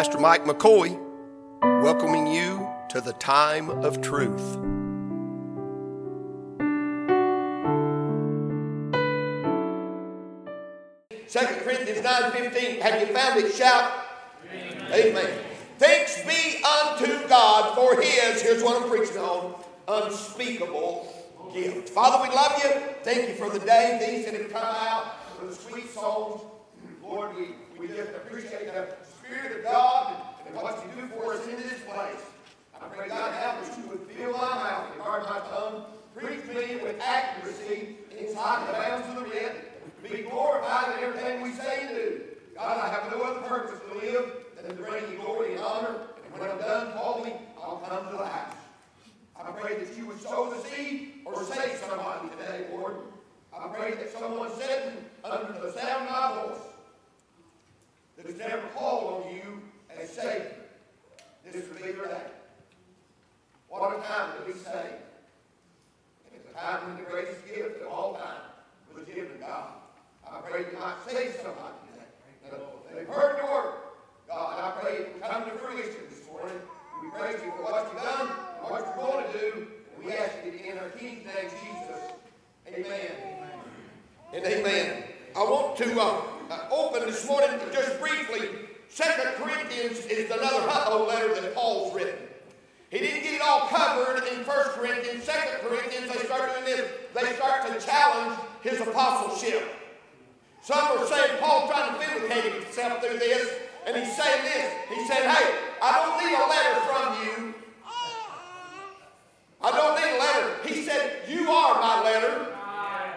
Pastor Mike McCoy, welcoming you to the time of truth. Second Corinthians 9:15. Have you found it? Shout. Amen. Amen. Thanks be unto God for his, here's what I'm preaching on, unspeakable gift. Father, we love you. Thank you for the day, these that have come out, the sweet songs. Lord, we, we just appreciate the Spirit of God and what you do for us in this place. I pray, God, help us you would fill my mouth and guard my tongue. Preach me with accuracy inside the bounds of the writ. Be glorified in everything we say and do. God, I have no other purpose to live than to bring you glory and honor. And when I'm done, call me, I'll come to the house. I pray that you would sow the seed or save somebody today, Lord. I pray that someone sitting under the sound of my voice that has never called on you as Savior, this would be their day. What a time to be saved. It's a time when the greatest gift of all time was given to God. I pray you might save somebody today. They've heard the word. God, I pray it will come to fruition this morning. We praise you for what you've done, and what you're going to do. And we ask it in our King's name, Jesus. Amen. And amen. I want to uh, uh, open this morning just briefly. Second Corinthians is another uh letter that Paul's written. He didn't get it all covered in First Corinthians. Second Corinthians, they start doing this. They start to challenge his apostleship. Some are saying Paul trying to vindicate himself through this, and he's saying this. He said, Hey, I don't need a letter from you. I don't need a letter. He said, You are my letter.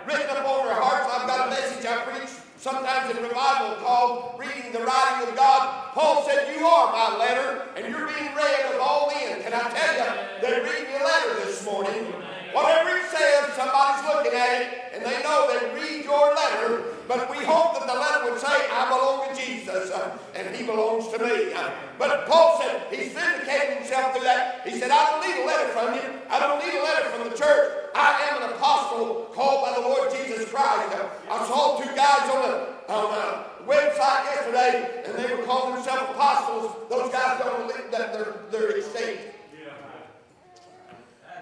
Written upon our hearts. I've got a message I preach sometimes in revival called Reading the Writing of God. Paul said, You are my letter, and you're being read of all men. Can I tell you, they're reading your letter this morning. Whatever it says, somebody's looking at it, and they know they read your letter, but we hope that the letter would say, I belong to Jesus, uh, and he belongs to me. Uh, but Paul said, he's vindicating himself through that. He said, I don't need a letter from you. I don't need a letter from the church. I am an apostle called by the Lord Jesus Christ. Uh, I saw two guys on the, on the website yesterday, and they were calling themselves apostles. Those guys don't believe that they're, they're extinct.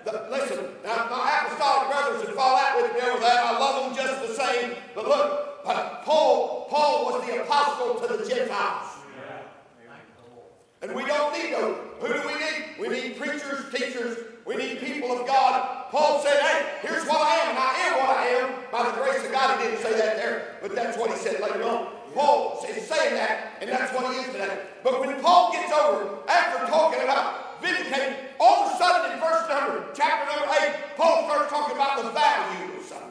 The, listen, now my apostolic brothers would fall out with me over that. I love them just the same. But look, uh, Paul, Paul was the to the Gentiles. And we don't need those. Who do we need? We need preachers, teachers. We need people of God. Paul said, hey, here's what I am, and I am what I am. By the grace of God, he didn't say that there, but that's what he said later on. Paul is saying that, and that's what he is today. But when Paul gets over, after talking about vindicating, all of a sudden in verse number, chapter number 8, Paul starts talking about the value of something.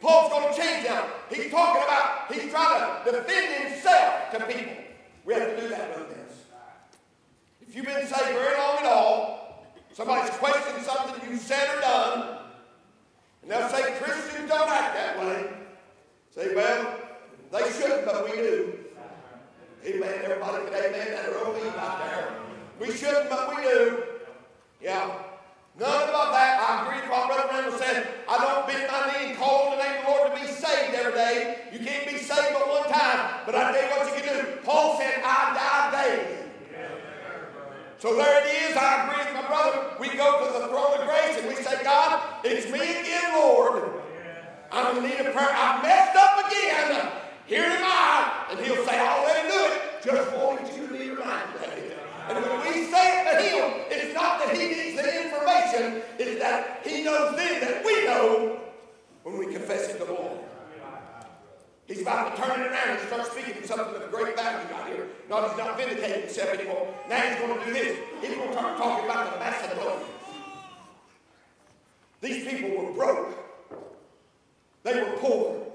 Paul's going to change now. He's talking about, he's trying to defend himself to people. We have to do that, brother If you've been saved very long at all, somebody's questioned something you said or done, and they'll say Christians don't act that way. Say, well, they shouldn't, but we do. Amen. Everybody can amen that are obedient out there. We shouldn't, but we do. Yeah. None about that. I agree with what Brother Randall said. I don't bend my knee and call on the name of the Lord to be saved every day. You can't be saved but one time. But I tell you what you can do. Paul said, I die daily. So there it is. I agree with my brother. We go to the throne of grace and we say, God, it's me again, Lord. I'm in need of prayer. I messed up again. Here am I. And he'll say, I'll let him do it. Just wanted you to be reminded. And when we say it to him, it's not that he needs the information, it's that he knows then that we know when we confess it to the Lord. He's about to turn it around and start speaking something of great value out here. No, he's not vindicating himself anymore. Now he's going to do this. He's going to start talking about the Macedonians. These people were broke. They were poor.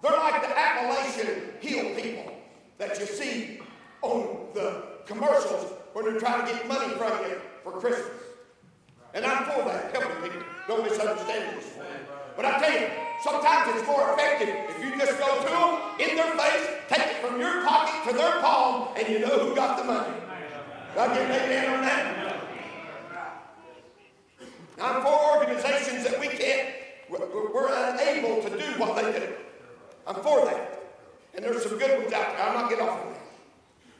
They're like the Appalachian Hill people that you see on the commercials when they're trying to get money from you for Christmas. And I'm for that, helping people. Don't misunderstand this. But I tell you, Sometimes it's more effective if you just go to them in their face, take it from your pocket to their palm, and you know who got the money. God get an amen on that. I'm for organizations that we can't, we're unable to do what they do. I'm for that. And there's some good ones out there. I'm not getting off on that.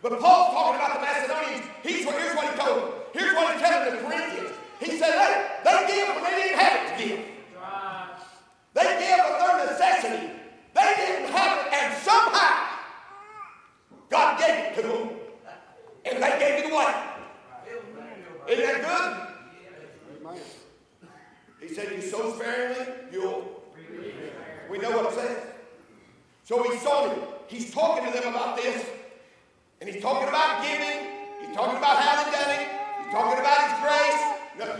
But Paul's talking about the Macedonians. He's, here's what he told them. Here's what he told the Corinthians. He said, hey, they give when they didn't have it to give. They gave of their necessity. They didn't have it, and somehow God gave it to them, and they gave it away. Isn't that good? He said, You sow sparingly, you'll. We know what it says. So he's sowing. He's talking to them about this, and he's talking about giving, he's talking about how they done it, he's talking about his grace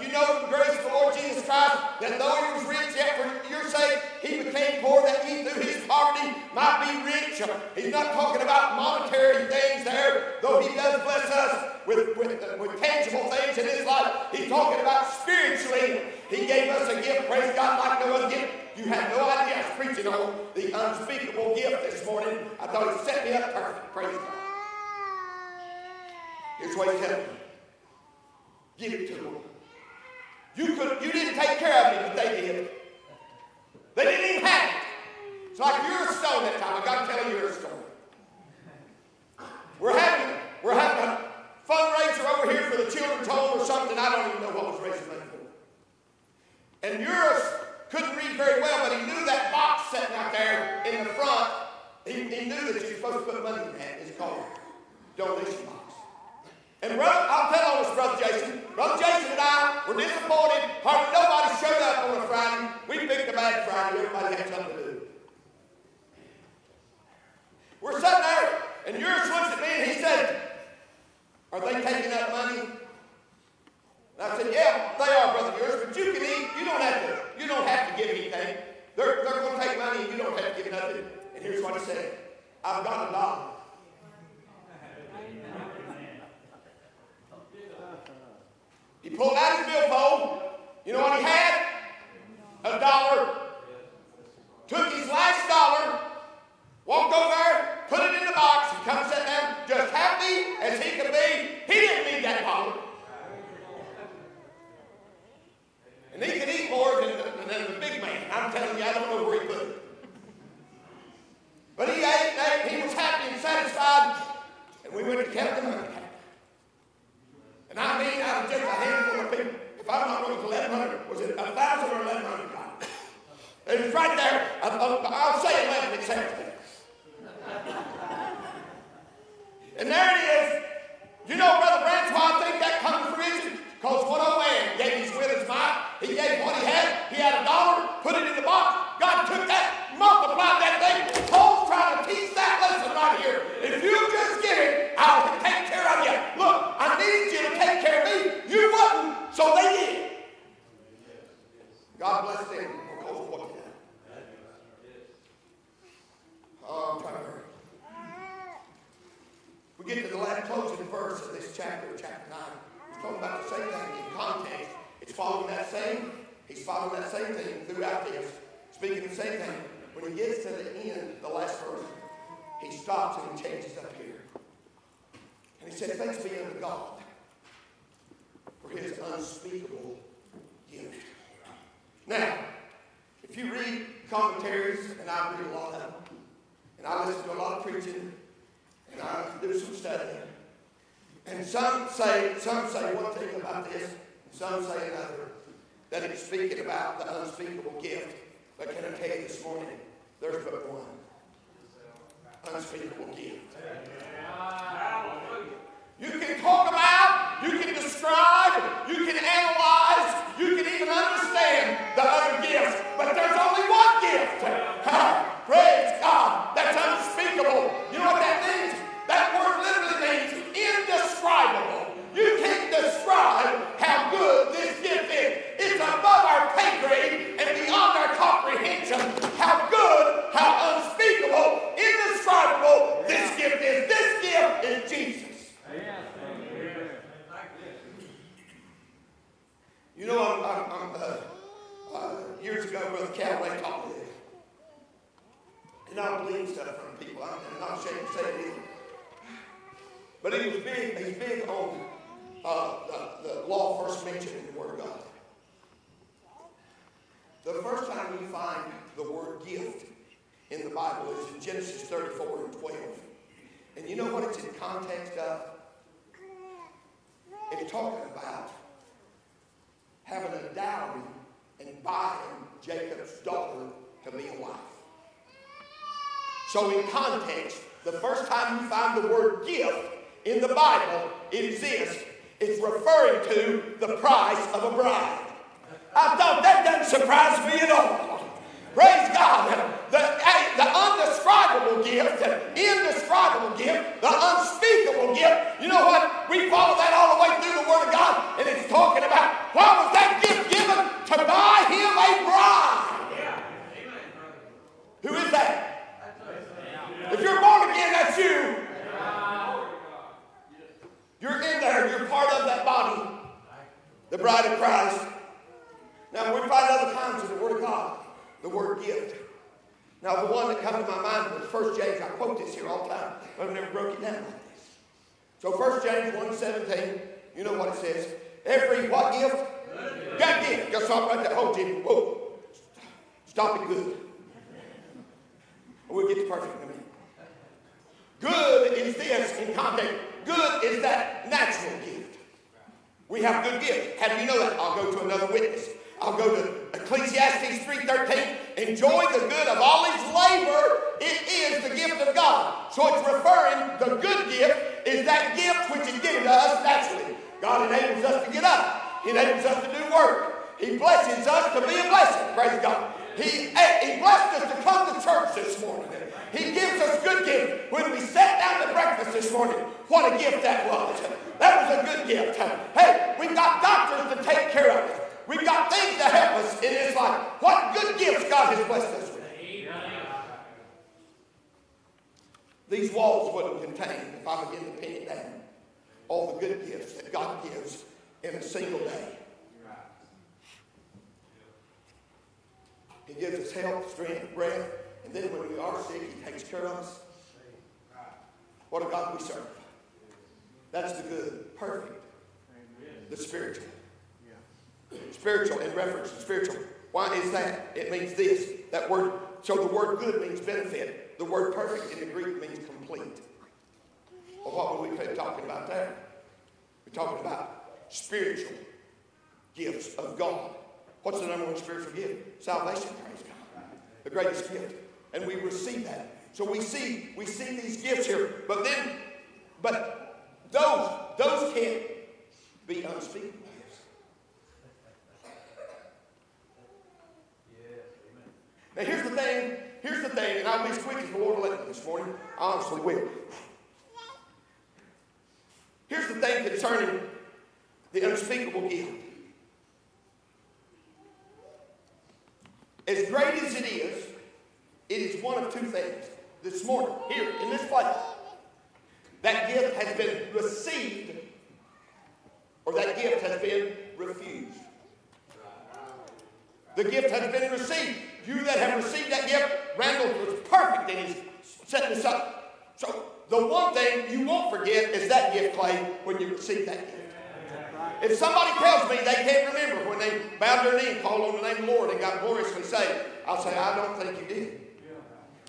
you know the grace of the Lord Jesus Christ, that though he was rich, yet for your sake he became poor, that he through his poverty might be rich. He's not talking about monetary things there, though he does bless us with, with, with tangible things in his life. He's talking about spiritually. He gave us a gift, praise God, like no other gift. You have no idea. I was preaching on the unspeakable gift this morning. I thought he set me up perfect. Praise God. Here's what he's telling me. Give it to him. You could you didn't take care of me, but they did. They didn't even have it. It's like you're a stone that time. I gotta tell you you're a stone. We're having we're having a fundraiser over here for the children's home or something. I don't even know what was raising money for. And yours couldn't read very well, but he knew that box sitting out there in the front. He, he knew that you're supposed to put money in that. It's called donation box. And brother, I'll tell on us, Brother Jason. Brother Jason and I were disappointed. Hardly nobody showed up on a Friday. We picked a bad Friday. Everybody had something to do. We're sitting there, and yours looks at me and he said, Are they taking up money? And I said, Yeah, they are, Brother yours, but you can eat. You don't have to, you don't have to give anything. They're, they're going to take money and you don't have to give nothing. And here's what he said. I've got a dollar. He pulled out his billfold. You know what he had? A dollar. Took his last dollar, walked over put it in the box, and come sit down, just happy as he could be. He didn't need that dollar. And he could eat more than than the big man. I'm telling you, I don't know where he put it. But he ate, ate, he was happy and satisfied, and we went to count the money. And I mean, out of just a handful of people, if I'm not wrong, it was 1,100. Was it 1,000 or 1,100 dollars? It was right there. I'll say 11, it sounds And there it is. You know, Brother Branch, why I think that comes from fruition? Because what old man gave his with his might. He gave what he had. He had a dollar, put it in the box. God took that, multiplied that thing. Paul's trying to teach that lesson right here. If you just give it, I'll take care of you. Look, I need you to take care of me. You wouldn't, so they did. God bless them because of what they did. Oh, I'm trying to hurry. We get to the last closing verse of this chapter, chapter 9. He's talking about the same thing in context. It's following that same, he's following that same thing throughout this, speaking the same thing. When he gets to the end, the last verse, he stops and he changes up here. And he said, Thanks be unto God for his unspeakable gift. Now, if you read commentaries, and I read a lot of them, and I listen to a lot of preaching, and I do some studying, and some say, some say one thing about this, some say another, that it's speaking about the unspeakable gift. But can I tell you this morning, there's but one unspeakable gift. You can talk about, you can describe, you can analyze, you can even understand the other gifts, but there's only one gift. Praise God. That's unspeakable. You know what that means? That word literally means indescribable. You can't describe how good this gift is. It's above our pay grade and beyond our comprehension. How good, how unspeakable, indescribable this gift is. This gift is Jesus. You know, I'm, I'm, I'm uh, uh, years ago, Brother Callaway taught me this. And I believe stuff from people. I'm, I'm not ashamed to say it either. But he was big, he's big on uh, the, the law first mentioned in the Word of God. The first time we find the word gift in the Bible is in Genesis 34 and 12. And you know what it's in context of? It's talking about having a dowry and buying Jacob's daughter to be a wife. So, in context, the first time you find the word gift in the Bible, it is this It's referring to the price of a bride. I thought that doesn't surprise me at all. Praise God. The, the undescribable gift, the indescribable gift, the unspeakable gift. You know what? We follow that all the way through the Word of God, and it's talking about why was that gift given to buy him a bride? Who is that? If you're born again, that's you. You're in there. You're part of that body, the bride of Christ. Now, we find other times in the Word of God the word gift. Now, the one that comes to my mind was 1 James. I quote this here all the time, but I've never broke it down like this. So 1 James 1 17, you know what it says. Every what gift? Good gift. Just stop right there. Hold, Jimmy. Whoa. Stop it good. We'll get to perfect in a minute. Good is this in context. Good is that natural gift. We have good gifts. How do you know that? I'll go to another witness. I'll go to Ecclesiastes 3.13. Enjoy the good of all his labor. It is the gift of God. So it's referring, the good gift is that gift which is given to us naturally. God enables us to get up. He enables us to do work. He blesses us to be a blessing. Praise God. He, he blessed us to come to church this morning. He gives us good gift. When we sat down to breakfast this morning, what a gift that was. That was a good gift. Hey, we've got doctors to take care of us. We've got things to help us in this life. What good gifts God has blessed us with. These walls wouldn't contain, if I begin to pin it down, all the good gifts that God gives in a single day. He gives us health, strength, breath, and then when we are sick, He takes care of us. What a God we serve. That's the good, perfect, the spiritual. Spiritual in reference to spiritual. Why is that? It means this. That word, so the word good means benefit. The word perfect in the Greek means complete. Well, what were we talking about there? We're talking about spiritual gifts of God. What's the number one spiritual gift? Salvation, praise God. The greatest gift. And we receive that. So we see, we see these gifts here. But then, but those, those can't be unspeakable. Gifts. Now here's the thing, here's the thing, and I'll be as quick as the Lord will let me this morning. I honestly will. Here's the thing concerning the unspeakable gift. As great as it is, it is one of two things. This morning, here in this place, that gift has been received or that gift has been refused. The gift has been received. You that have received that gift, Randall was perfect in his setting this up. So the one thing you won't forget is that gift, Clay, when you receive that gift. If somebody tells me they can't remember when they bowed their knee and called on the name of the Lord and got gloriously saved, I'll say, I don't think you did.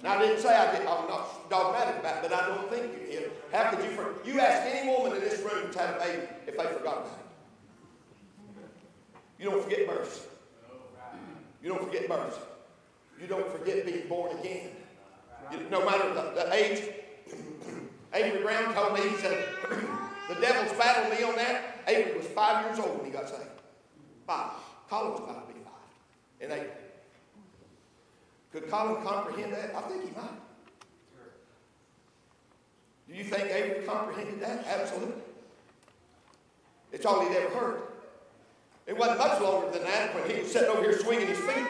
Now, I didn't say I did. I'm not dogmatic about it, but I don't think you did. How could you? You ask any woman in this room to have a baby if they forgot about it. You don't forget birth. You don't forget birth. You don't forget being born again. You, no matter the, the age. Avery Brown told me, he said, the devil's battled me on that. Avery was five years old when he got saved. Five. Colin was about to be five in April. Could Colin comprehend that? I think he might. Do you think Avery comprehended that? Absolutely. It's all he'd ever heard. It wasn't much longer than that when he was sitting over here swinging his feet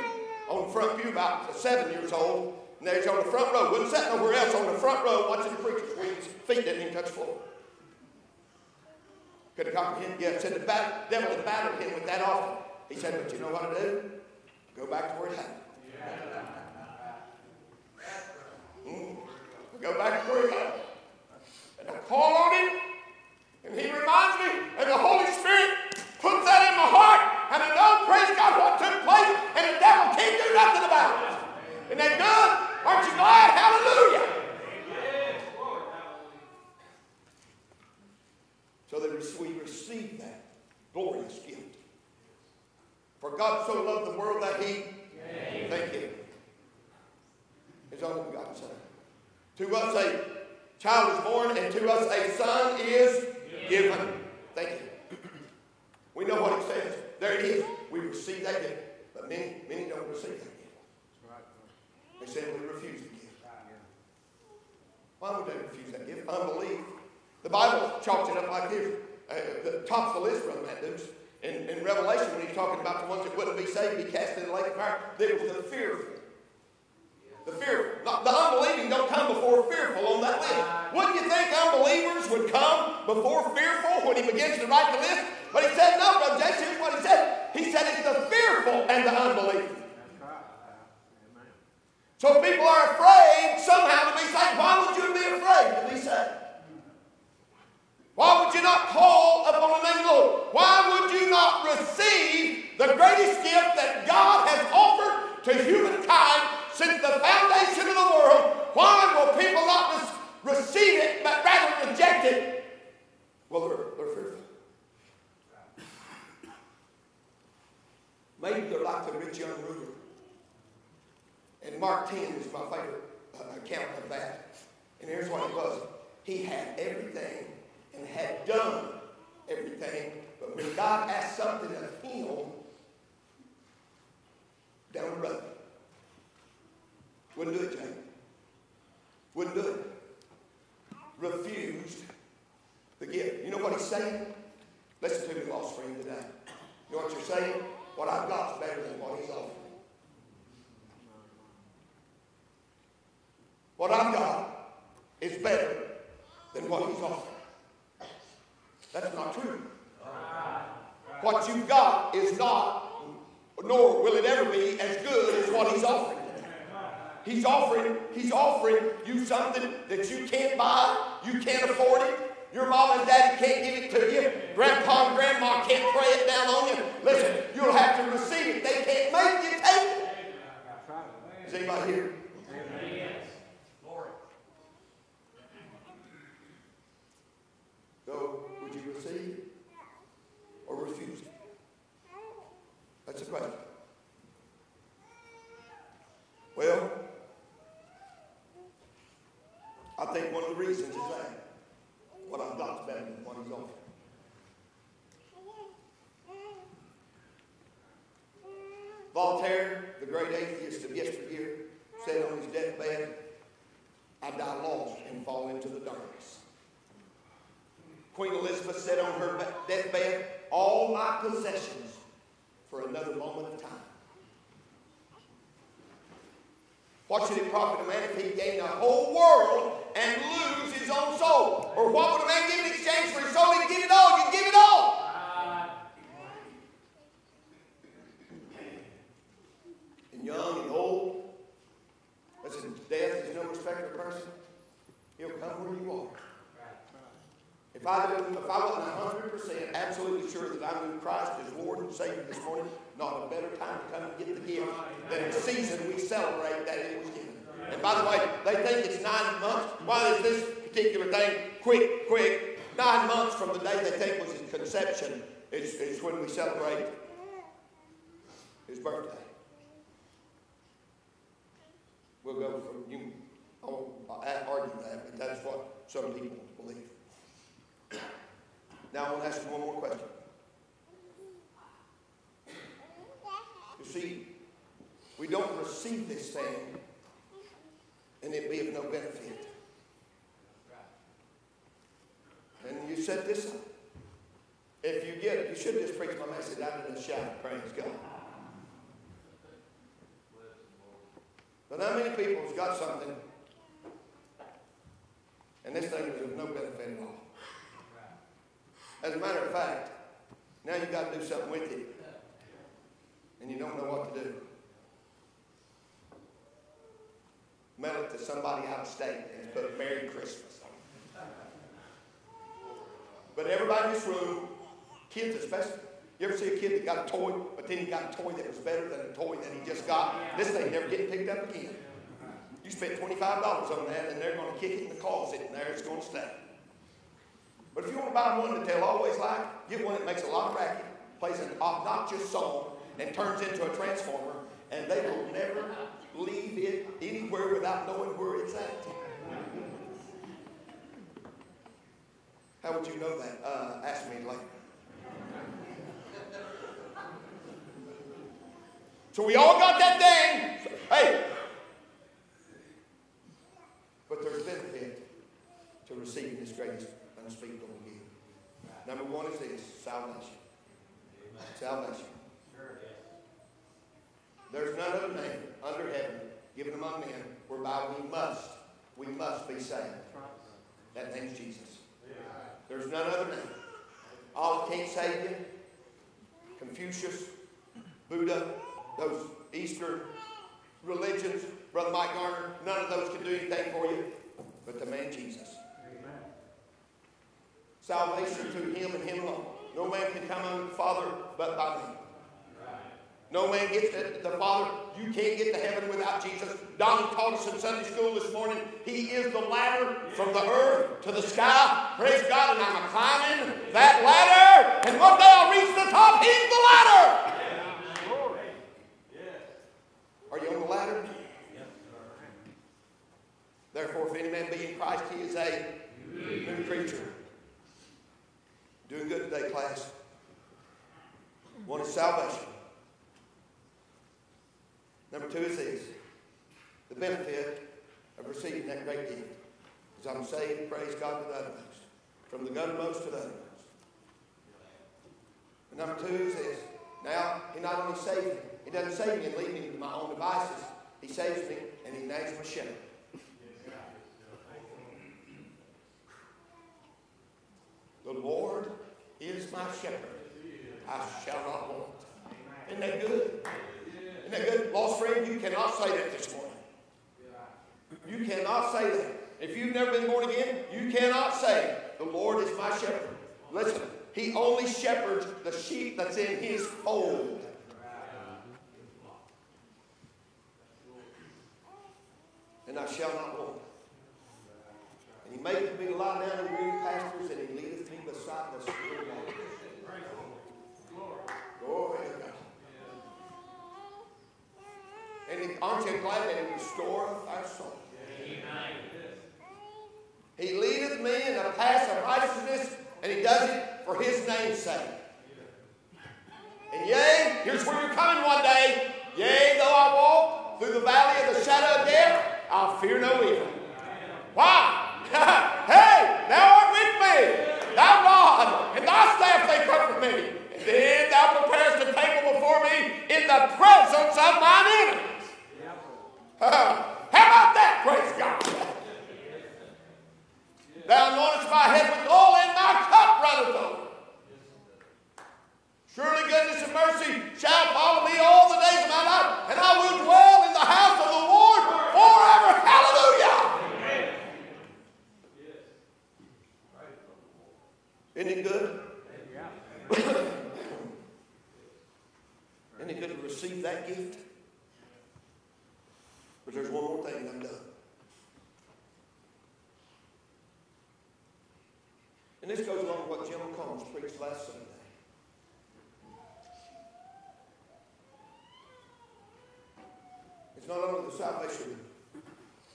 on the front pew about seven years old. And there's on the front row. Wasn't sitting nowhere else on the front row watching the preacher swing his feet didn't even touch the floor. Could have comprehended? Yeah, said the battle, devil had battled him with that offer. He said, but you know what to do? Go back to where it happened. Mm. Go back to where it happened. And I call on him, and he reminds me, and the Holy Spirit puts that in my heart, and I know, praise God, what took place, and the devil can't do nothing about it. Isn't that good? Aren't you glad? Hallelujah. So that we receive that glorious gift. For God so loved the world that he, thank you, his only begotten Son. To us a child is born, and to us a son is given. Thank you. We know what it says. There it is. We receive that gift. But many, many don't receive that gift. They simply refuse the gift. Why would they refuse that gift? Unbelief. The Bible chalks it up like this. Uh, the tops the list, Brother Matthews. In, in Revelation, when he's talking about the ones that wouldn't be saved, be cast in the lake of fire, there was the fearful. The fearful. The unbelieving don't come before fearful on that list. Wouldn't you think unbelievers would come before fearful when he begins to write the list? But he said, no, Brother here's what he said. He said it's the fearful and the unbelieving. So people are afraid somehow to be saved. Why would you be afraid to be saved? Why would you not call upon the name of the Lord? Why would you not receive the greatest gift that God has offered to humankind since the foundation of the world? Why will people not receive it but rather reject it? Well, they're, they're fearful. Maybe they're like the rich young ruler. And Mark 10 is my favorite uh, account of that. And here's what it was. He had everything and had done everything. But when God asked something of him down the road, wouldn't do it, James. Wouldn't do it. Refused the gift. You know what he's saying? Listen to me, lost friend, today. You know what you're saying? What I've got is better than what he's offering. What I've got is better than what he's offering. That's not true. What you've got is not, nor will it ever be, as good as what he's offering. He's offering, he's offering you something that you can't buy, you can't afford it. Your mom and daddy can't give it to you. Grandpa and grandma can't pray it down on you. Listen, you'll have to receive it. They can't make you take it. Is anybody here? So, would you receive it or refuse it? That's the question. Well, I think one of the reasons is that what I've got is better than what he's offering. Voltaire, the great atheist of yesteryear, said on his deathbed, I die lost and fall into the darkness. Queen Elizabeth said on her deathbed, All my possessions for another moment of time. What should it profit a man if he gain the whole world and lose his own soul? Or what would a man give in exchange for his soul? He'd give it all. You'd give it all. And young and old, listen, death is no respecter of person. He'll come where you are. If I, if I wasn't 100% absolutely sure that I knew Christ as Lord and Savior this morning, not a better time to come and get the gift than the season we celebrate that it was given. And by the way, they think it's nine months. Why is this particular thing quick, quick? Nine months from the day they think was his conception is, is when we celebrate his birthday. We'll go from you. I won't argue that, but that's what some people believe. Now I want to ask you one more question. You see, we don't receive this thing and it be of no benefit. And you set this up. If you get it, you should just preach my message out in the shout. Praise God. But how many people has got something and this thing is of no benefit at all? As a matter of fact, now you've got to do something with it. And you don't know what to do. Mail it to somebody out of state and put a Merry Christmas on it. But everybody in this room, kids especially, you ever see a kid that got a toy, but then he got a toy that was better than a toy that he just got? This thing never getting picked up again. You spent $25 on that, and they're going to kick it in the closet, and there it's going to stay. But if you want to buy one that they'll always like, get one that makes a lot of racket, plays an obnoxious song, and turns into a transformer, and they will never leave it anywhere without knowing where it's at. How would you know that? Uh, ask me later. So we all got that thing. Hey. But there's benefit to receiving this greatest unspeakable gift. Number one is this salvation. Salvation. There's none other name under heaven given among men whereby we must, we must be saved. That name's Jesus. There's none other name. Can't save you. Confucius, Buddha, those Eastern religions, Brother Mike Garner, none of those can do anything for you but the man Jesus. Amen. Salvation through him and him alone. No man can come unto the Father but by me. No man gets to the Father. You can't get to heaven without Jesus. Donnie taught us in Sunday school this morning. He is the ladder from the earth to the sky. Praise God. And I'm climbing that ladder. And one day I'll reach the top. He's the ladder. Are you on the ladder? Therefore, if any man be in Christ, he is a new creature. Doing good today, class. One is salvation. Number two is this the benefit of receiving that great gift is I'm saved, praise God, to the uttermost. From the guttermost to the uttermost. And number two is this. Now, He not only saves me, He doesn't save me and leave me to my own devices. He saves me and He names my shepherd. The Lord is my shepherd. I shall not want. Isn't that good? Isn't that good? Lost friend, you cannot say that this morning. You cannot say that. If you've never been born again, you cannot say, The Lord is my shepherd. Listen, He only shepherds the sheep that's in His fold. And I shall not want. And He maketh me lie down in green pastures, and He leadeth me beside the still waters. Glory to God. And aren't you glad that He restoreth our soul? He leadeth me in the path of righteousness, and He does it for His name's sake. And yea, here's where you're coming one day. Yea, though I walk through the valley of the shadow of death, I'll fear no evil. Why? hey, thou art with me. Thou rod and thy staff they comfort me. And then thou preparest a table before me in the presence of mine enemies. Uh, how about that? Praise God. Thou anointest my head with oil, and my cup runneth over. Surely goodness and mercy shall follow me all the days of my life, and I will dwell in the house of the Lord forever. Hallelujah. Isn't it good? Isn't it good to receive that gift? But there's one more thing and I'm done. And this goes along with what Jim Combs preached last Sunday. It's not only the salvation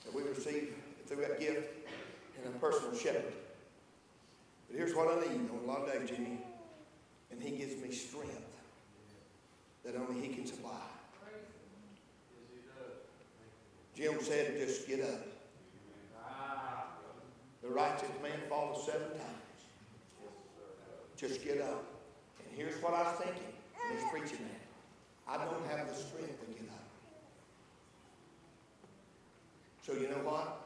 that we receive through that gift and a personal shepherd. But here's what I need on a lot of days, Jimmy. And he gives me strength that only he can supply. Jim said, just get up. The righteous man falls seven times. Just get up. And here's what I was thinking when he's preaching that. I don't have the strength to get up. So you know what?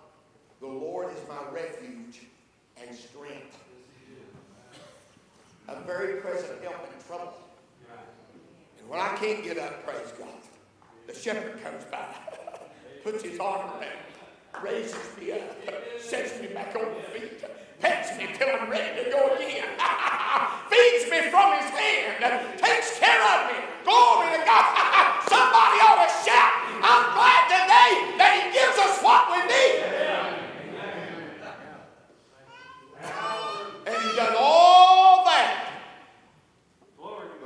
The Lord is my refuge and strength. A very present help in trouble. And when I can't get up, praise God, the shepherd comes by puts his arm around, me, raises me up, sets me back on my feet, pets me till I'm ready to go again, feeds me from his hand, takes care of me. Glory to God. Somebody ought to shout, I'm glad today that he gives us what we need. And he's done all that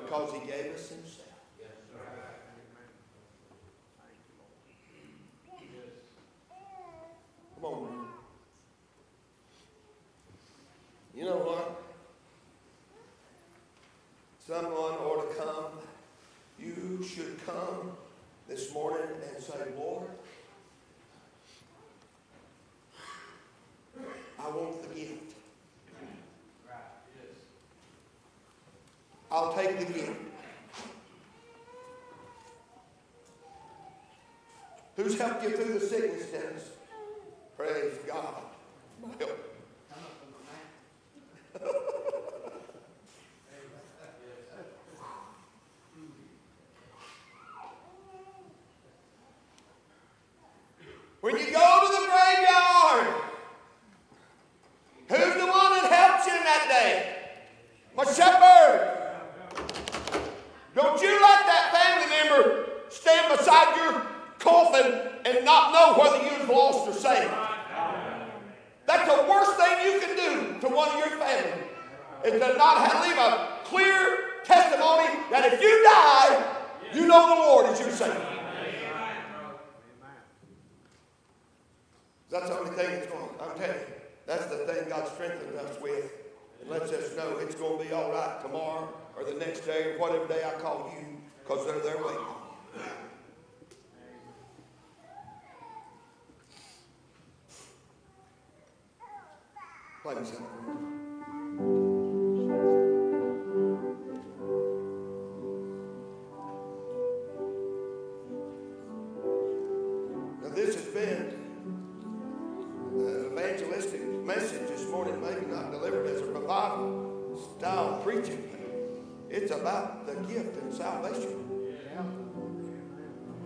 because he gave us himself. on. You know what? Someone ought to come. You should come this morning and say, Lord, I want the gift. I'll take the gift. Who's helped you through the sickness, Dennis? Praise God. when you go to the graveyard, who's the one that helps you in that day? My shepherd. Don't you let that family member stand beside your coffin and not know whether you've lost or saved. That's the worst thing you can do to one of your family is to not have, leave a clear testimony that if you die, you know the Lord is your Savior. That's the only thing that's going. I'm telling you, that's the thing God strengthened us with. And lets us know it's going to be all right tomorrow or the next day or whatever day I call you, because they're there waiting. Play me something. Now, this has been an evangelistic message this morning, maybe not delivered as a revival style preaching. It's about the gift and salvation.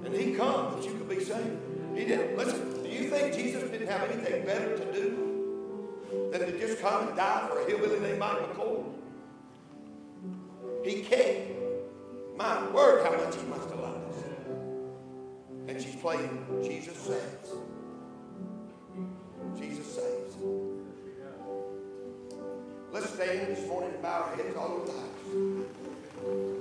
And He comes that you could be saved. He didn't. Listen, do you think Jesus didn't have anything better to do? Than to just come and die for a hillbilly named Mike McCoy. He came. My word, how much he must have loved us. And she's playing Jesus Saves. Jesus Saves. Let's stand this morning and bow our heads all over the house.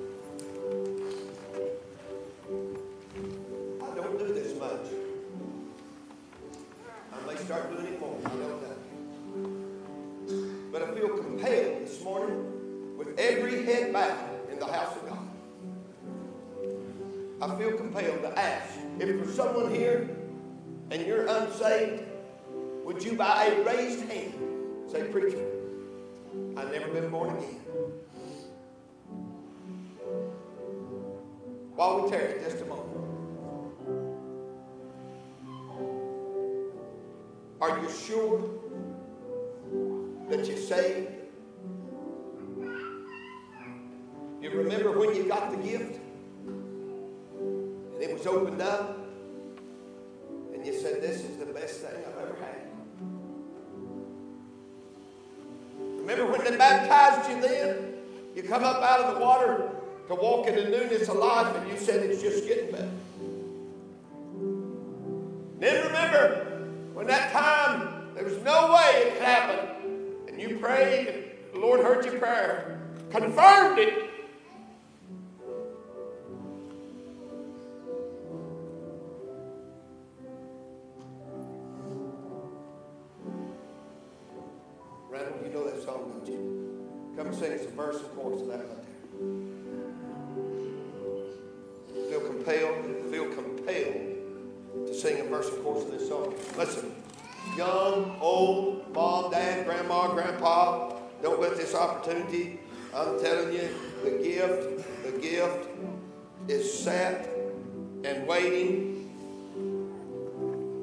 Every head bowed in the house of God. I feel compelled to ask if there's someone here and you're unsaved, would you by a raised hand say, Preacher, I've never been born again? While we tarry just a moment. Are you sure that you're saved? You got the gift and it was opened up and you said, This is the best thing I've ever had. Remember when they baptized you then? You come up out of the water to walk in the newness of life and you said it's just getting better. Song, don't you? Come and sing us a verse and chorus of that right there. Feel compelled, feel compelled to sing a verse and chorus of this song. Listen, young, old, mom, dad, grandma, grandpa, don't let this opportunity. I'm telling you, the gift, the gift is sat and waiting.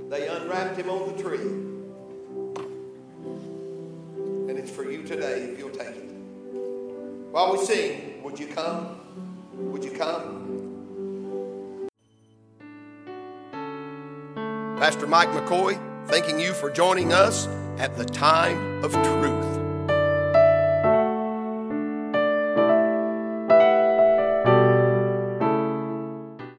They unwrapped him on the tree. Today if you'll take it. While we sing, would you come? Would you come? Pastor Mike McCoy, thanking you for joining us at the time of truth.